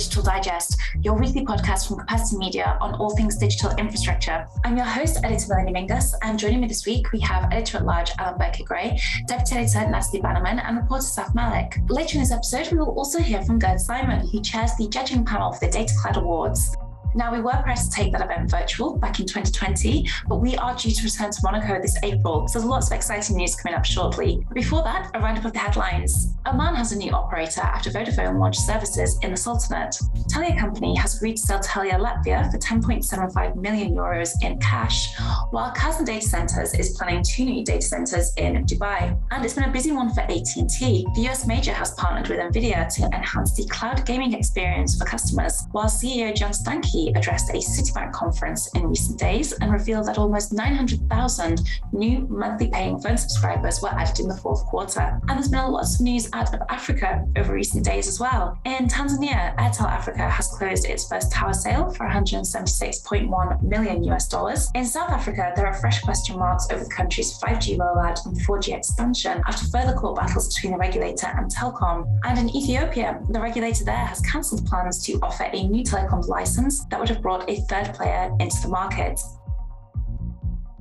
Digital Digest, your weekly podcast from Capacity Media on all things digital infrastructure. I'm your host, Editor Melanie Mingas, and joining me this week, we have Editor at Large Alan Burkitt Gray, Deputy Editor Natalie Bannerman, and reporter Saf Malik. Later in this episode, we will also hear from Gerd Simon, who chairs the judging panel for the Data Cloud Awards. Now, we were pressed to take that event virtual back in 2020, but we are due to return to Monaco this April, so there's lots of exciting news coming up shortly. Before that, a roundup of the headlines. Oman has a new operator after Vodafone launched services in the Sultanate. Telia Company has agreed to sell Telia Latvia for 10.75 million euros in cash, while Khazna Data Centers is planning two new data centers in Dubai. And it's been a busy one for AT&T. The US major has partnered with NVIDIA to enhance the cloud gaming experience for customers, while CEO John Stankey addressed a Citibank conference in recent days and revealed that almost 900,000 new monthly paying phone subscribers were added in the fourth quarter. And there's been a lot of news out of Africa over recent days as well. In Tanzania, Airtel Africa has closed its first tower sale for 176.1 million US dollars. In South Africa, there are fresh question marks over the country's 5G rollout and 4G expansion after further court battles between the regulator and Telkom. And in Ethiopia, the regulator there has cancelled plans to offer a new telecoms license that would have brought a third player into the market.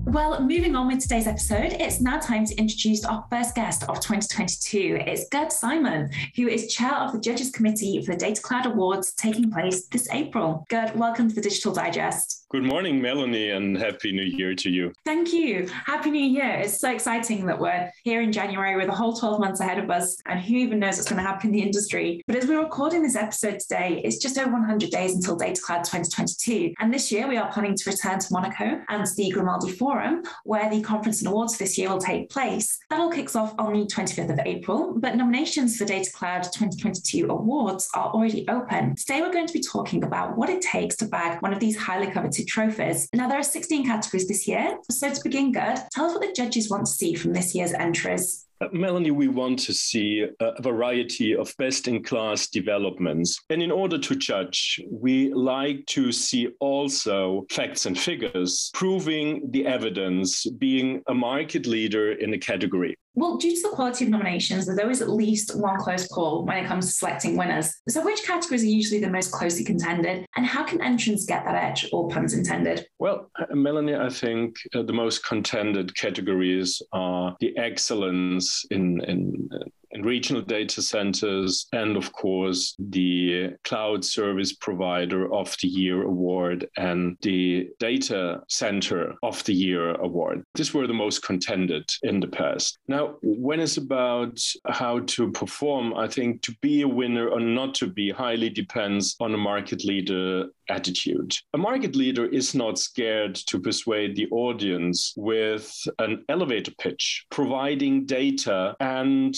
Well, moving on with today's episode, it's now time to introduce our first guest of 2022. It's Gerd Simon, who is chair of the Judges Committee for the Data Cloud Awards taking place this April. Gerd, welcome to the Digital Digest. Good morning, Melanie, and Happy New Year to you. Thank you. Happy New Year. It's so exciting that we're here in January with a whole 12 months ahead of us, and who even knows what's going to happen in the industry. But as we're recording this episode today, it's just over 100 days until Data Cloud 2022. And this year, we are planning to return to Monaco and the Grimaldi Forum, where the conference and awards this year will take place. That all kicks off on the 25th of April, but nominations for Data Cloud 2022 awards are already open. Today, we're going to be talking about what it takes to bag one of these highly coveted trophies. Now, there are 16 categories this year. So, to begin, Gerd, tell us what the judges want to see from this year's entries. Uh, Melanie, we want to see a variety of best in class developments. And in order to judge, we like to see also facts and figures proving the evidence, being a market leader in a category. Well, due to the quality of nominations, there's always at least one close call when it comes to selecting winners. So, which categories are usually the most closely contended, and how can entrants get that edge, all puns intended? Well, uh, Melanie, I think uh, the most contended categories are the excellence in, in regional data centers, and of course, the Cloud Service Provider of the Year award and the Data Center of the Year award. These were the most contended in the past. Now, when it's about how to perform, I think to be a winner or not to be highly depends on a market leader attitude. A market leader is not scared to persuade the audience with an elevator pitch, providing data and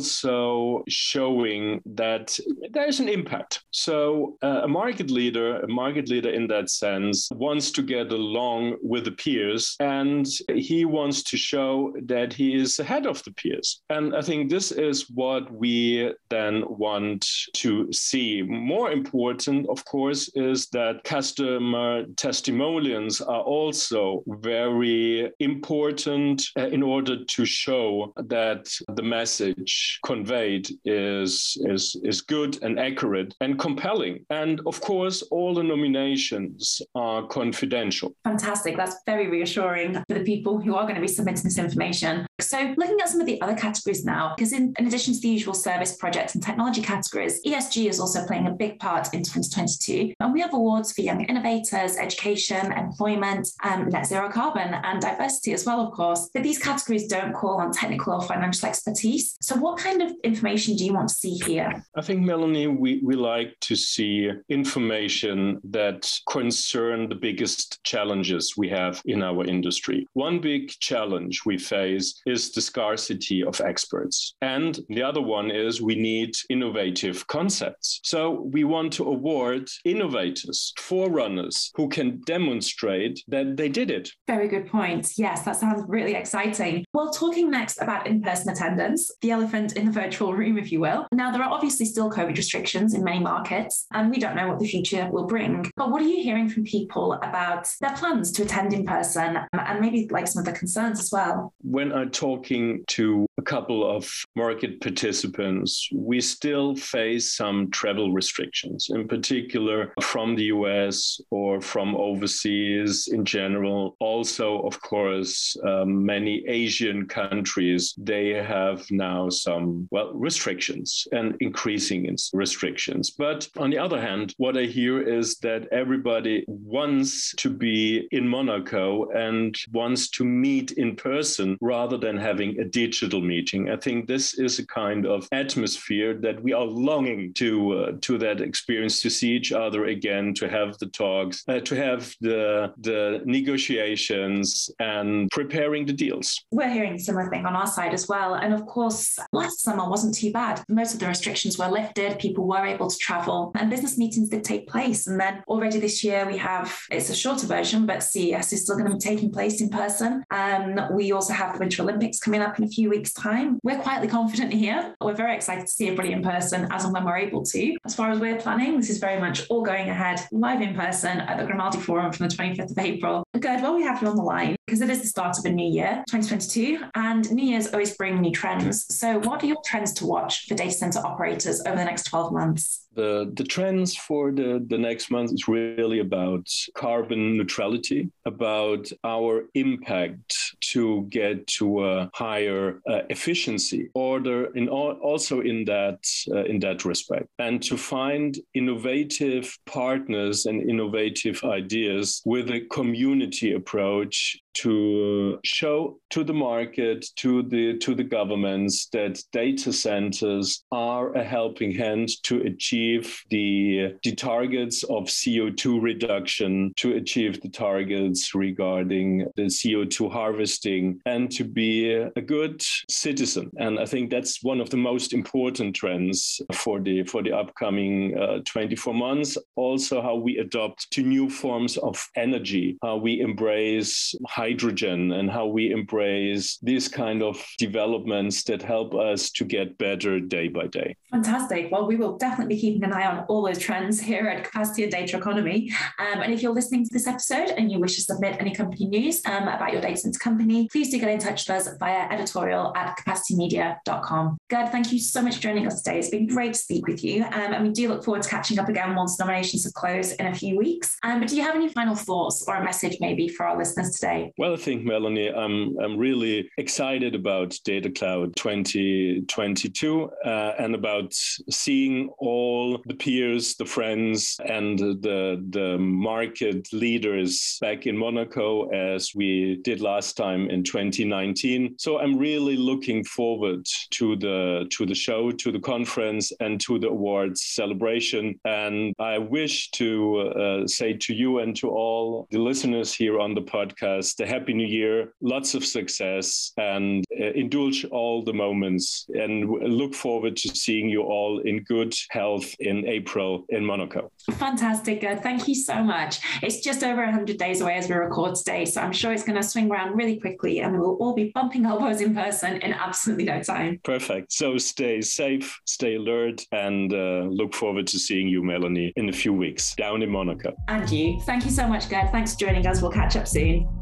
also showing that there's an impact. So uh, a market leader, a market leader in that sense, wants to get along with the peers and he wants to show that he is ahead of the peers. And I think this is what we then want to see. More important, of course, is that customer testimonials are also very important uh, in order to show that the message conveyed is, is, is good and accurate and compelling. And of course, all the nominations are confidential. Fantastic. That's very reassuring for the people who are going to be submitting this information. So, looking at some of the other categories now, because in, in addition to the usual service projects and technology categories, ESG is also playing a big part in 2022. And we have awards for young innovators, education, employment, um, net zero carbon, and diversity as well, of course. But these categories don't call on technical or financial expertise. So, what kind of information do you want to see here? I think, Melanie, we, we like to see information that concern the biggest challenges we have in our industry. One big challenge we face is the scarcity of experts. And the other one is we need innovative concepts. So we want to award innovators, forerunners who can demonstrate that they did it. Very good point. Yes, that sounds really exciting. Well, talking next about in person attendance, the elephant in the virtual room, if you will. Now, there are obviously still COVID restrictions in many markets, and we don't know what the future will bring. But what are you hearing from people about their plans to attend in person and maybe like some of the concerns as well? When I'm talking to a couple of market participants, we still face some travel restrictions, in particular from the US or from overseas in general. Also, of course, um, many Asian countries, they have now some, well, restrictions and increasing restrictions. But on the other hand, what I hear is that everybody wants to be in Monaco and wants to meet in person rather than having a digital meeting. I think this is a kind of atmosphere that we are longing to uh, to that experience to see each other again, to have the talks, uh, to have the the negotiations and preparing the deals. We're hearing similar thing on our side as well. And of course, last summer wasn't too bad. Most of the restrictions were lifted, people were able to travel, and business meetings did take place. And then already this year we have it's a shorter version, but CES is still going to be taking place in person. Um, we also have the Winter Olympics coming up in a few weeks' time. We're quietly confident here. We're very excited to see everybody in person as and when we're able to. As far as we're planning, this is very much all going ahead live in person at the Grimaldi Forum from the 25th of April. Good, well, we have you on the line because it is the start of a new year, 2022, and New Year's always bring new trends. So, what are your trends to watch for data center operators over the next 12 months? The, the trends for the, the next month is really about carbon neutrality, about our impact to get to a higher uh, efficiency order in also in that uh, in that respect and to find innovative partners and innovative ideas with a community approach to show to the market, to the to the governments that data centers are a helping hand to achieve the the targets of CO2 reduction, to achieve the targets regarding the CO2 harvesting, and to be a good citizen. And I think that's one of the most important trends for the for the upcoming uh, 24 months. Also, how we adopt to new forms of energy, how we embrace hydrogen and how we embrace these kind of developments that help us to get better day by day. Fantastic. Well, we will definitely be keeping an eye on all those trends here at Capacity and Data Economy. Um, and if you're listening to this episode and you wish to submit any company news um, about your data center company, please do get in touch with us via editorial at capacitymedia.com. Gerd, thank you so much for joining us today. It's been great to speak with you. Um, and we do look forward to catching up again once nominations have closed in a few weeks. Um, but do you have any final thoughts or a message maybe for our listeners today? Well, I think, Melanie, I'm, I'm really excited about Data Cloud 2022 uh, and about seeing all the peers, the friends, and the, the market leaders back in Monaco as we did last time in 2019. So I'm really looking forward to the to the show, to the conference, and to the awards celebration. And I wish to uh, say to you and to all the listeners here on the podcast, a happy new year, lots of success, and uh, indulge all the moments. And look forward to seeing you all in good health in April in Monaco. Fantastic. Uh, thank you so much. It's just over 100 days away as we record today. So I'm sure it's going to swing around really quickly and we'll all be bumping elbows in person in absolutely no time. Perfect. So stay safe, stay alert, and uh, look forward to seeing you, Melanie, in a few weeks down in Monaco. And you. Thank you so much, Gerd. Thanks for joining us. We'll catch up soon.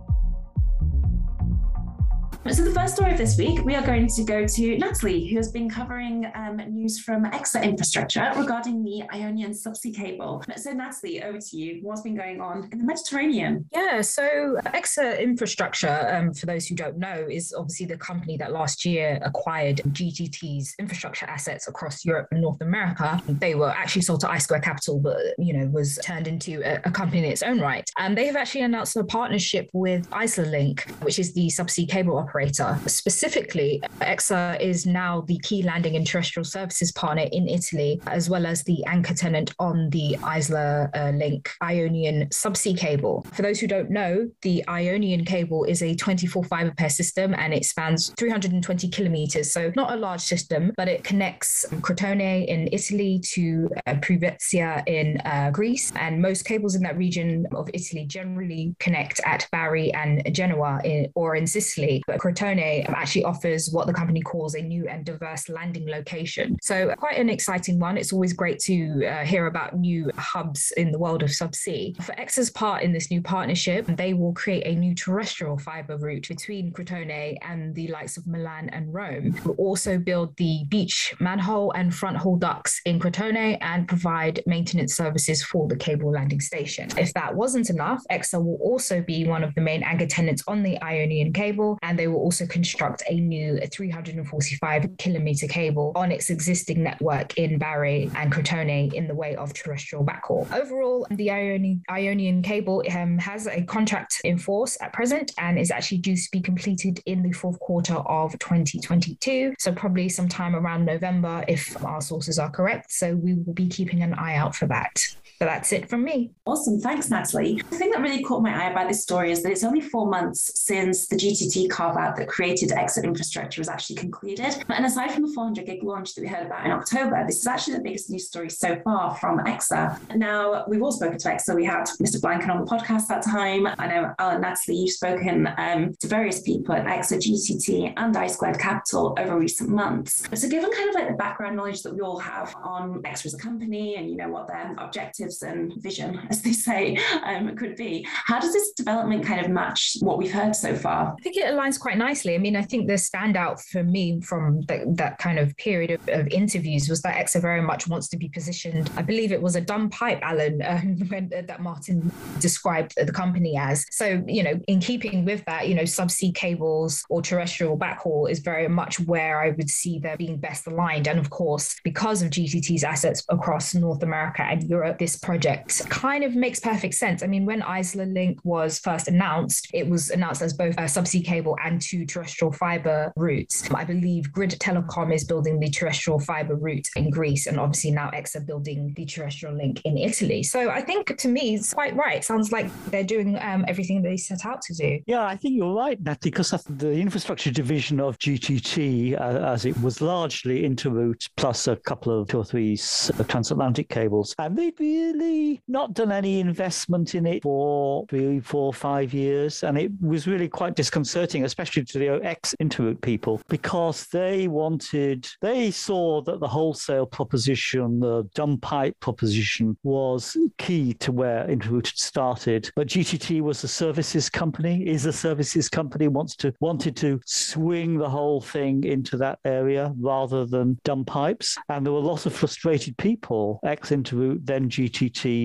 So, the first story of this week, we are going to go to Natalie, who has been covering um, news from EXA Infrastructure regarding the Ionian subsea cable. So, Natalie, over to you. What's been going on in the Mediterranean? Yeah, so EXA Infrastructure, um, for those who don't know, is obviously the company that last year acquired GTT's infrastructure assets across Europe and North America. They were actually sold to I Squared Capital, but you know was turned into a, a company in its own right. And they have actually announced a partnership with Islalink, which is the subsea cable operator operator. Specifically, EXA is now the key landing and terrestrial services partner in Italy, as well as the anchor tenant on the Isla uh, Link Ionian subsea cable. For those who don't know, the Ionian cable is a 24 fiber pair system and it spans 320 kilometers. So, not a large system, but it connects Crotone in Italy to uh, Preveza in uh, Greece. And most cables in that region of Italy generally connect at Bari and Genoa in, or in Sicily. Crotone actually offers what the company calls a new and diverse landing location. So, quite an exciting one. It's always great to uh, hear about new hubs in the world of subsea. For EXA's part in this new partnership, they will create a new terrestrial fiber route between Crotone and the likes of Milan and Rome. We'll also build the beach manhole and front haul ducts in Crotone and provide maintenance services for the cable landing station. If that wasn't enough, EXA will also be one of the main anchor tenants on the Ionian cable, and they will also construct a new 345 kilometer cable on its existing network in Bari and Crotone in the way of terrestrial backhaul. Overall, the Ionian, Ionian cable um, has a contract in force at present and is actually due to be completed in the fourth quarter of 2022. So, probably sometime around November if our sources are correct. So, we will be keeping an eye out for that. So that's it from me. Awesome. Thanks, Natalie. The thing that really caught my eye about this story is that it's only four months since the GTT carve out that created EXA infrastructure was actually concluded. And aside from the 400 gig launch that we heard about in October, this is actually the biggest news story so far from EXA. Now, we've all spoken to EXA. We had Mr. Blanken on the podcast that time. I know, Alan, Natalie, you've spoken um, to various people at EXA, GTT, and I Squared Capital over recent months. So, given kind of like the background knowledge that we all have on EXA as a company and, you know, what their objectives and vision, as they say, um, could be. How does this development kind of match what we've heard so far? I think it aligns quite nicely. I mean, I think the standout for me from the, that kind of period of, of, interviews was that EXA very much wants to be positioned. I believe it was a dumb pipe, Alan, um, when, uh, that Martin described the company as. So, you know, in keeping with that, you know, subsea cables or terrestrial backhaul is very much where I would see them being best aligned. And of course, because of GTT's assets across North America and Europe, this project kind of makes perfect sense. I mean, when Isla Link was first announced, it was announced as both a subsea cable and two terrestrial fiber routes. I believe Grid Telecom is building the terrestrial fiber route in Greece, and obviously now EXA building the terrestrial link in Italy. So I think to me, it's quite right. It sounds like they're doing um, everything they set out to do. Yeah, I think you're right, Natalie, because the infrastructure division of GTT, uh, as it was largely Interroute plus a couple of two or three transatlantic cables, and they really not done any investment in it for three, four, five years. And it was really quite disconcerting, especially to the ex Interroute people, because they wanted, they saw that the wholesale proposition, the dumb pipe proposition was key to where Interroute had started. But GTT was a services company, is a services company, wants to wanted to swing the whole thing into that area rather than dumb pipes. And there were lots of frustrated people, ex Interroute, then GTT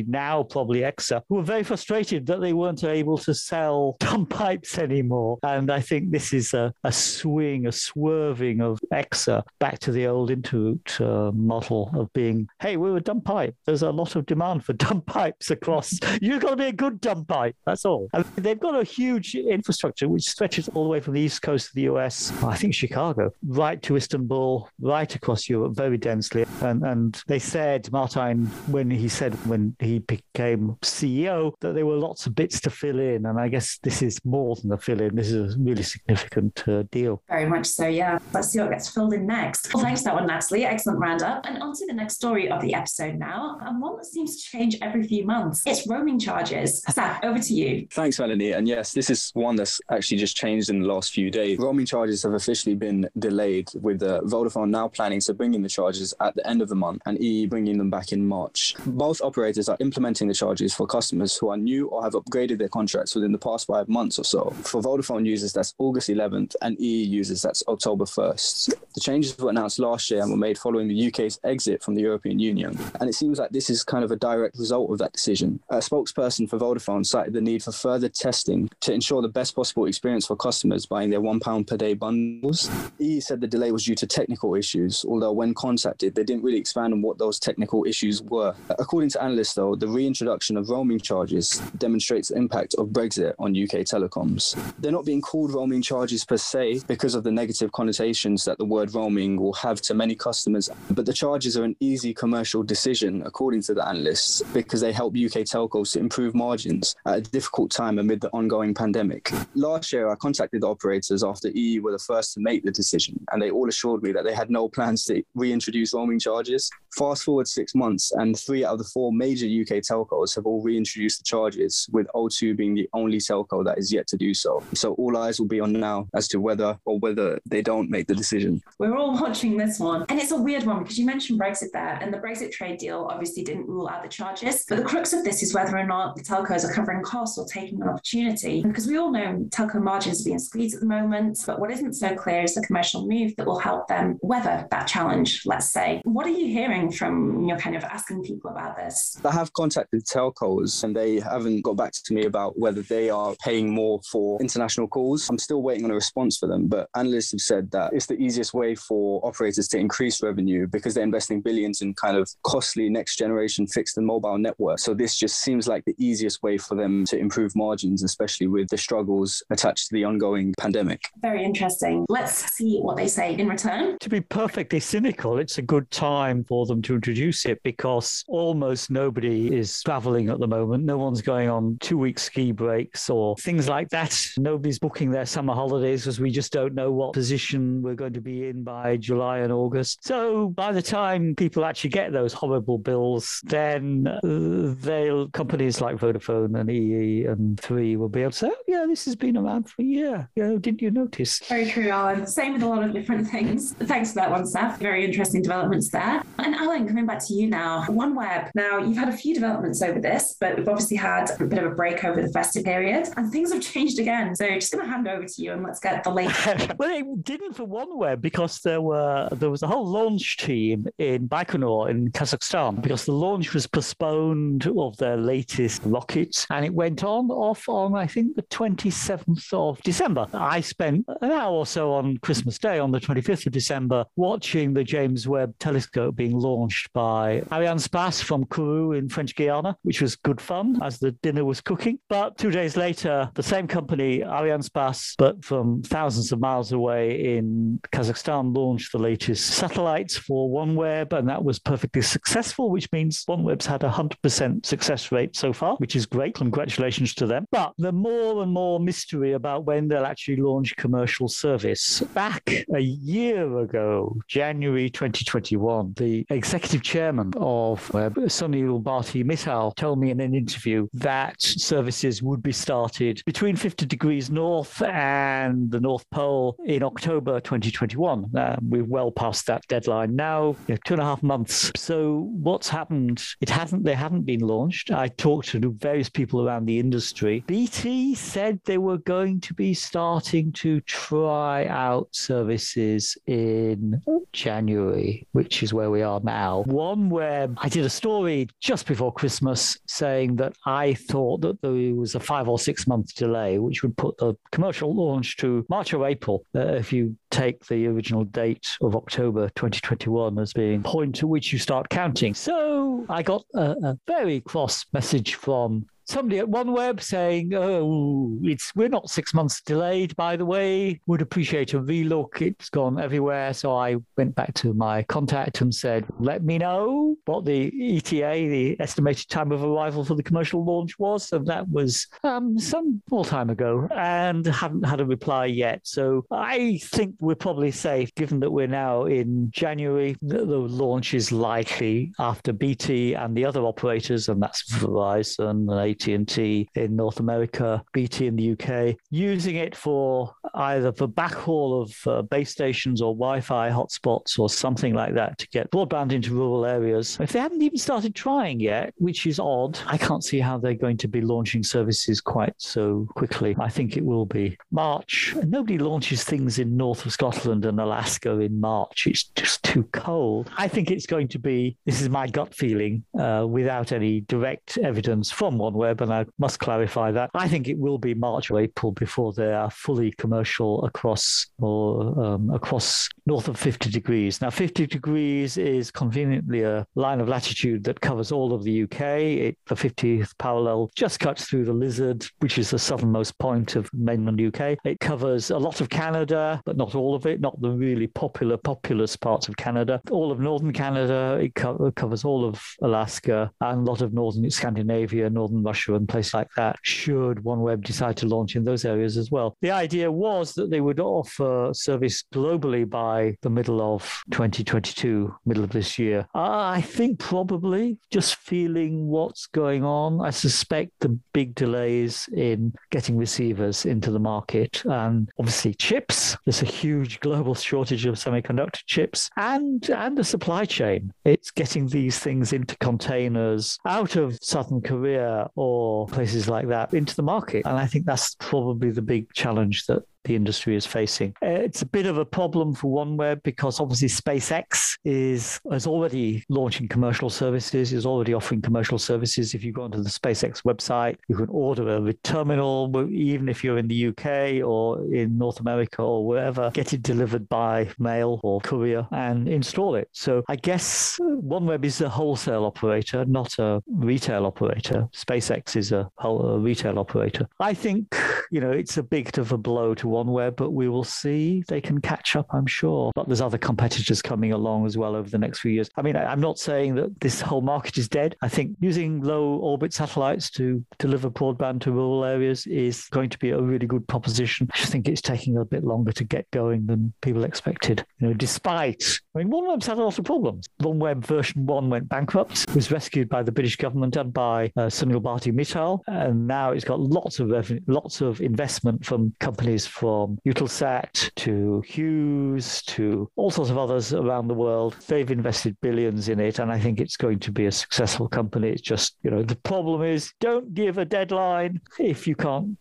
now probably EXA, who were very frustrated that they weren't able to sell dumb pipes anymore. And I think this is a, a swing, a swerving of EXA back to the old Interroute uh, model of being, hey, we're a dumb pipe. There's a lot of demand for dumb pipes across. You've got to be a good dumb pipe. That's all. And they've got a huge infrastructure which stretches all the way from the east coast of the US, I think Chicago, right to Istanbul, right across Europe, very densely. And, and they said, Martin, when he said, when he became CEO that there were lots of bits to fill in. And I guess this is more than a fill in. This is a really significant uh, deal. Very much so, yeah. Let's see what gets filled in next. Well, thanks for that one, Natalie. Excellent roundup. And on to the next story of the episode now, and one that seems to change every few months. It's roaming charges. Saf, over to you. Thanks, Melanie. And yes, this is one that's actually just changed in the last few days. Roaming charges have officially been delayed, with uh, Vodafone now planning to bring in the charges at the end of the month and EE bringing them back in March. Both operators are implementing the charges for customers who are new or have upgraded their contracts within the past five months or so. For Vodafone users, that's August 11th, and EE users, that's October 1st. The changes were announced last year and were made following the UK's exit from the European Union. And it seems like this is kind of a direct result of that decision. A spokesperson for Vodafone cited the need for further testing to ensure the best possible experience for customers buying their £1 per day bundles. EE said the delay was due to technical issues, although when contacted, they didn't really expand on what those technical issues were. According to analysts, though, the reintroduction of roaming charges demonstrates the impact of Brexit on UK telecoms. They're not being called roaming charges per se because of the negative connotations that the word roaming will have to many customers, but the charges are an easy commercial decision, according to the analysts, because they help UK telcos to improve margins at a difficult time amid the ongoing pandemic. Last year, I contacted the operators after EU were the first to make the decision, and they all assured me that they had no plans to reintroduce roaming charges. Fast forward six months, and three out of the four four major UK telcos have all reintroduced the charges, with O2 being the only telco that is yet to do so. So all eyes will be on now as to whether or whether they don't make the decision. We're all watching this one. And it's a weird one because you mentioned Brexit there, and the Brexit trade deal obviously didn't rule out the charges. But the crux of this is whether or not the telcos are covering costs or taking an opportunity. Because we all know telco margins are being squeezed at the moment. But what isn't so clear is the commercial move that will help them weather that challenge, let's say. What are you hearing from your kind of asking people about this? I have contacted telcos and they haven't got back to me about whether they are paying more for international calls. I'm still waiting on a response for them, but analysts have said that it's the easiest way for operators to increase revenue because they're investing billions in kind of costly next generation fixed and mobile networks. So this just seems like the easiest way for them to improve margins, especially with the struggles attached to the ongoing pandemic. Very interesting. Let's see what they say in return. To be perfectly cynical, it's a good time for them to introduce it because almost nobody is traveling at the moment. No one's going on two week ski breaks or things like that. Nobody's booking their summer holidays because we just don't know what position we're going to be in by July and August. So by the time people actually get those horrible bills, then uh, they'll companies like Vodafone and EE and Three will be able to say, oh, yeah, this has been around for a year. You know, didn't you notice? Very true, Alan. Same with a lot of different things. Thanks for that one, Steph. Very interesting developments there. And Alan, coming back to you now, OneWeb. Now, you've had a few developments over this, but we've obviously had a bit of a break over the festive period and things have changed again. So just going to hand over to you and let's get the latest. well, it didn't for OneWeb because there were there was a whole launch team in Baikonur in Kazakhstan because the launch was postponed of their latest rocket and it went on off on I think the 27th of December. I spent an hour or so on Christmas Day on the 25th of December watching the James Webb telescope being launched by Ariane Arianespace from Kourou in French Guiana, which was good fun as the dinner was cooking. But two days later, the same company, Arianespace, but from thousands of miles away in Kazakhstan, launched the latest satellites for OneWeb, and that was perfectly successful, which means OneWeb's had a 100% success rate so far, which is great. Congratulations to them. But the more and more mystery about when they'll actually launch commercial service. Back a year ago, January 2021, the executive chairman of Web, Sunil Bharti Mittal, told me in an interview that services would be started between 50 degrees north and the North Pole in October 2021. Uh, we're well past that deadline now, you know, two and a half months. So what's happened? It hasn't. They haven't been launched. I talked to various people around the industry. BT said they were going to be starting to try out services in January, which is where we are now. OneWeb, I did a story just before Christmas saying that I thought that there was a five or six month delay, which would put the commercial launch to March or April. Uh, if you take the original date of October 2021 as being the point at which you start counting. So I got a, a very cross message from somebody at OneWeb saying, "Oh, it's we're not six months delayed, by the way. Would appreciate a relook. It's gone everywhere." So I went back to my contact and said, "Let me know what the ETA, the estimated time of arrival for the commercial launch was." And that was um, some more time ago, and haven't had a reply yet. So I think we're probably safe, given that we're now in January. The, the launch is likely after BT and the other operators, and that's Verizon and AT&T in North America, BT in the UK, using it for either for backhaul of uh, base stations or Wi-Fi hotspots or something like that to get broadband into rural areas. If they haven't even started trying yet, which is odd, I can't see how they're going to be launching services quite so quickly. I think it will be March. Nobody launches things in north of Scotland and Alaska in March. It's just too cold. I think it's going to be, this is my gut feeling, uh, without any direct evidence from OneWeb, and I must clarify that. I think it will be March or April before they are fully commercial across or um, across north of 50 degrees. Now, 50 degrees is conveniently a line of latitude that covers all of the UK. It, the 50th parallel just cuts through the Lizard, which is the southernmost point of mainland UK. It covers a lot of Canada, but not all of it, not the really popular, populous parts of Canada. All of northern Canada, it co- covers all of Alaska and a lot of northern Scandinavia, northern Russia, and places like that, should OneWeb decide to launch in those areas as well. The idea was was that they would offer service globally by the middle of 2022, middle of this year. I think probably just feeling what's going on. I suspect the big delays in getting receivers into the market and obviously chips. There's a huge global shortage of semiconductor chips and and the supply chain. It's getting these things into containers out of Southern Korea or places like that into the market. And I think that's probably the big challenge that the industry is facing. Uh, it's a bit of a problem for OneWeb because obviously SpaceX is is already launching commercial services, is already offering commercial services. If you go onto the SpaceX website, you can order a terminal, even if you're in the UK or in North America or wherever, get it delivered by mail or courier and install it. So I guess OneWeb is a wholesale operator, not a retail operator. SpaceX is a, a retail operator. I think, you know, it's a big of a blow to OneWeb, but we will see. They can catch up, I'm sure. But there's other competitors coming along as well over the next few years. I mean, I'm not saying that this whole market is dead. I think using low orbit satellites to deliver broadband to rural areas is going to be a really good proposition. I just think it's taking a bit longer to get going than people expected. You know, despite, I mean, OneWeb's had a lot of problems. OneWeb version one went bankrupt, was rescued by the British government and by uh, Sunil Bharti Mittal, and now it's got lots of revenue, lots of investment from companies from Eutelsat to Hughes to all sorts of others around the world. They've invested billions in it, and I think it's going to be a successful company. It's just, you know, the problem is don't give a deadline if you can't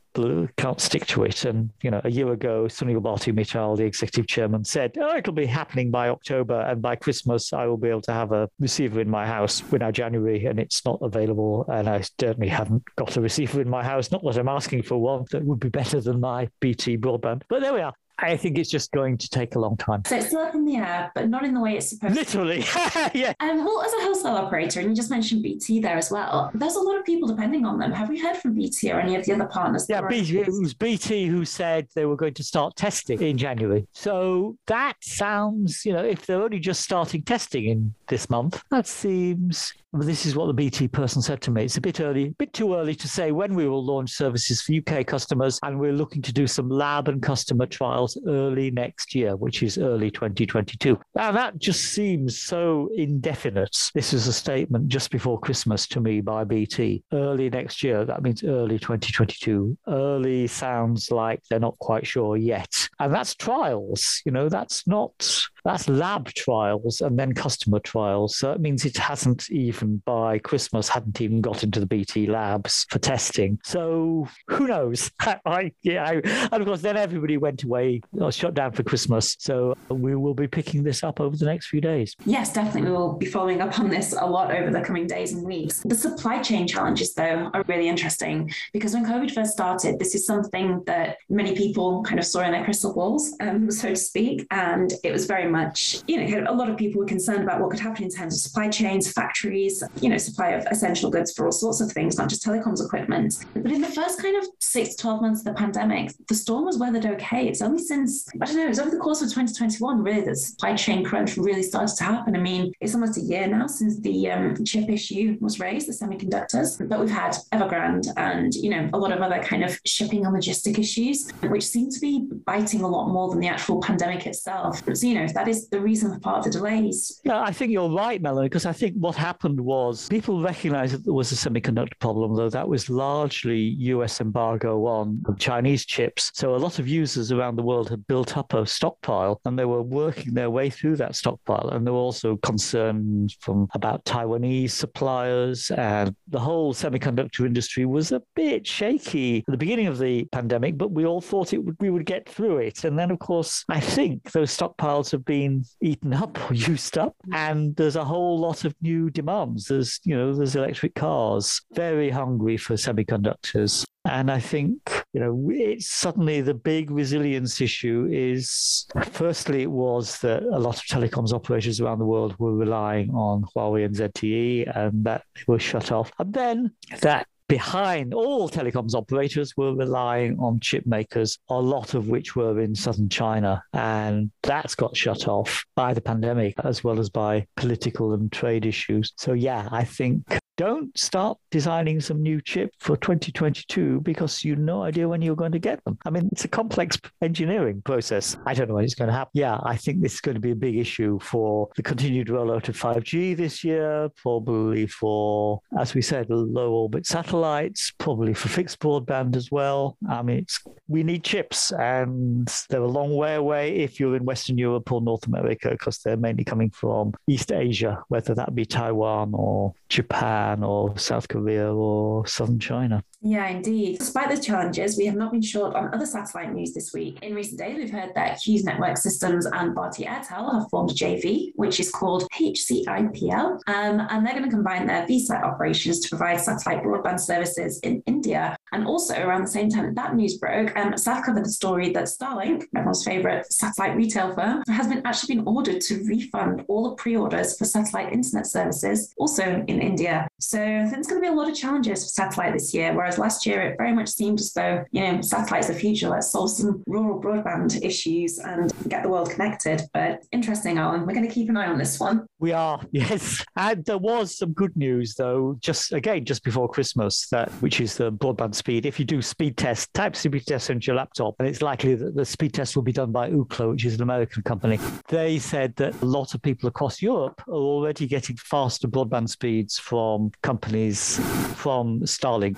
can't stick to it. And, you know, a year ago, Sunil Bharti Mittal, the executive chairman, said, oh, it'll be happening by October. And by Christmas, I will be able to have a receiver in my house. We're now January and it's not available. And I certainly haven't got a receiver in my house. Not that I'm asking for one that would be better than my BT broadband. But there we are. I think it's just going to take a long time. So it's still up in the air, but not in the way it's supposed Literally. to. Literally. yeah. Um, well, as a wholesale operator, and you just mentioned BT there as well, there's a lot of people depending on them. Have we heard from BT or any of the other partners? Yeah, BT, it was BT who said they were going to start testing in January. So that sounds, you know, if they're only just starting testing in this month, that seems this is what the BT person said to me. It's a bit early, a bit too early to say when we will launch services for UK customers, and we're looking to do some lab and customer trials early next year, which is early 2022. Now that just seems so indefinite. This is a statement just before Christmas to me by BT. Early next year, that means early 2022. Early sounds like they're not quite sure yet. And that's trials, you know, that's not that's lab trials and then customer trials. So that means it hasn't even by Christmas hadn't even got into the BT labs for testing. So who knows? I, yeah, I, and of course then everybody went away or uh, shut down for Christmas. So we will be picking this up over the next few days. Yes, definitely. We will be following up on this a lot over the coming days and weeks. The supply chain challenges, though, are really interesting because when COVID first started, this is something that many people kind of saw in their crystal balls, um, so to speak, and it was very much, you know, a lot of people were concerned about what could happen in terms of supply chains, factories, you know, supply of essential goods for all sorts of things, not just telecoms equipment. But in the first kind of six to 12 months of the pandemic, the storm was weathered okay. It's only since, I don't know, it's over the course of 2021, really, the supply chain crunch really started to happen. I mean, it's almost a year now since the um, chip issue was raised, the semiconductors, but we've had Evergrande and, you know, a lot of other kind of shipping and logistic issues, which seem to be biting a lot more than the actual pandemic itself. So, you know, that is the reason for part of the delays. Yeah, I think you're right, Melanie, because I think what happened was people recognized that there was a semiconductor problem, though that was largely US embargo on Chinese chips. So a lot of users around the world had built up a stockpile and they were working their way through that stockpile. And there were also concerns from about Taiwanese suppliers and the whole semiconductor industry was a bit shaky at the beginning of the pandemic, but we all thought it would, we would get through it. And then, of course, I think those stockpiles have been eaten up or used up, and there's a whole lot of new demands. There's, you know, there's electric cars, very hungry for semiconductors. And I think, you know, it's suddenly the big resilience issue is firstly, it was that a lot of telecoms operators around the world were relying on Huawei and ZTE and that were shut off. And then that behind all telecoms operators were relying on chip makers, a lot of which were in southern China. And that's got shut off by the pandemic as well as by political and trade issues. So, yeah, I think don't start designing some new chip for 2022 because you have no idea when you're going to get them. I mean, it's a complex engineering process. I don't know when it's going to happen. Yeah, I think this is going to be a big issue for the continued rollout of 5G this year, probably for, as we said, low orbit satellites, probably for fixed broadband as well. I mean, we need chips, and they're a long way away if you're in Western Europe or North America because they're mainly coming from East Asia, whether that be Taiwan or Japan or South Korea or southern China. Yeah, indeed. Despite the challenges, we have not been short on other satellite news this week. In recent days, we've heard that Hughes Network Systems and Bharti Airtel have formed a JV, which is called HCIPL, um, and they're going to combine their VSAT operations to provide satellite broadband services in India. And also, around the same time that news broke, um, covered the story that Starlink, everyone's favorite satellite retail firm, has been actually been ordered to refund all the pre-orders for satellite internet services, also in India. So I think there's going to be a lot of challenges for satellite this year, whereas last year it very much seemed as though, you know, satellite's the future. Let's solve some rural broadband issues and get the world connected. But interesting, Alan. We're going to keep an eye on this one. We are, yes. And there was some good news, though, just again, just before Christmas, that which is the broadband speed. If you do speed test, type speed test into your laptop, and it's likely that the speed test will be done by Ookla, which is an American company. They said that a lot of people across Europe are already getting faster broadband speeds from companies from Starlink,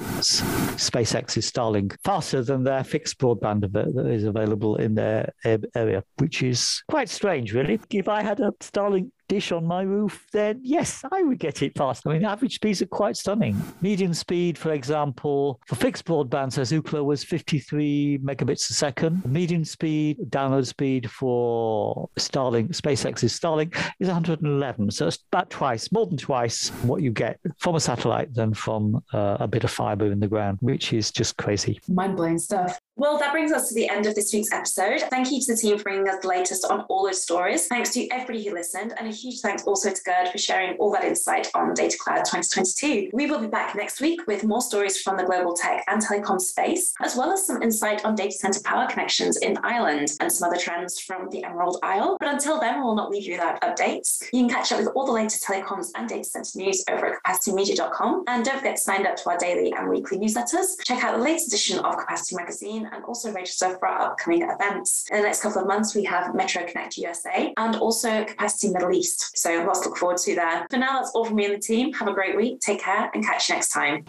SpaceX's Starlink, faster than their fixed broadband that is available in their area, which is quite strange, really. If I had a Starlink dish on my roof, then yes, I would get it fast. I mean, average speeds are quite stunning. Median speed, for example, for fixed broadband, says Ookla, was 53 megabits a second. Median speed, download speed for Starlink, SpaceX's Starlink, is 111. So it's about twice, more than twice what you get from a satellite than from uh, a bit of fiber in the ground, which is just crazy. Mind blowing stuff. Well, that brings us to the end of this week's episode. Thank you to the team for bringing us the latest on all those stories. Thanks to everybody who listened, and a huge thanks also to Gerd for sharing all that insight on Data Cloud 2022. We will be back next week with more stories from the global tech and telecom space, as well as some insight on data center power connections in Ireland and some other trends from the Emerald Isle. But until then, we'll not leave you without updates. You can catch up with all the latest telecoms and data center news over at capacitymedia.com. And don't forget to sign up to our daily and weekly newsletters. Check out the latest edition of Capacity Magazine and also register for our upcoming events. In the next couple of months, we have Metro Connect USA and also Capacity Middle East. So lots to look forward to there. For now, that's all from me and the team. Have a great week. Take care and catch you next time.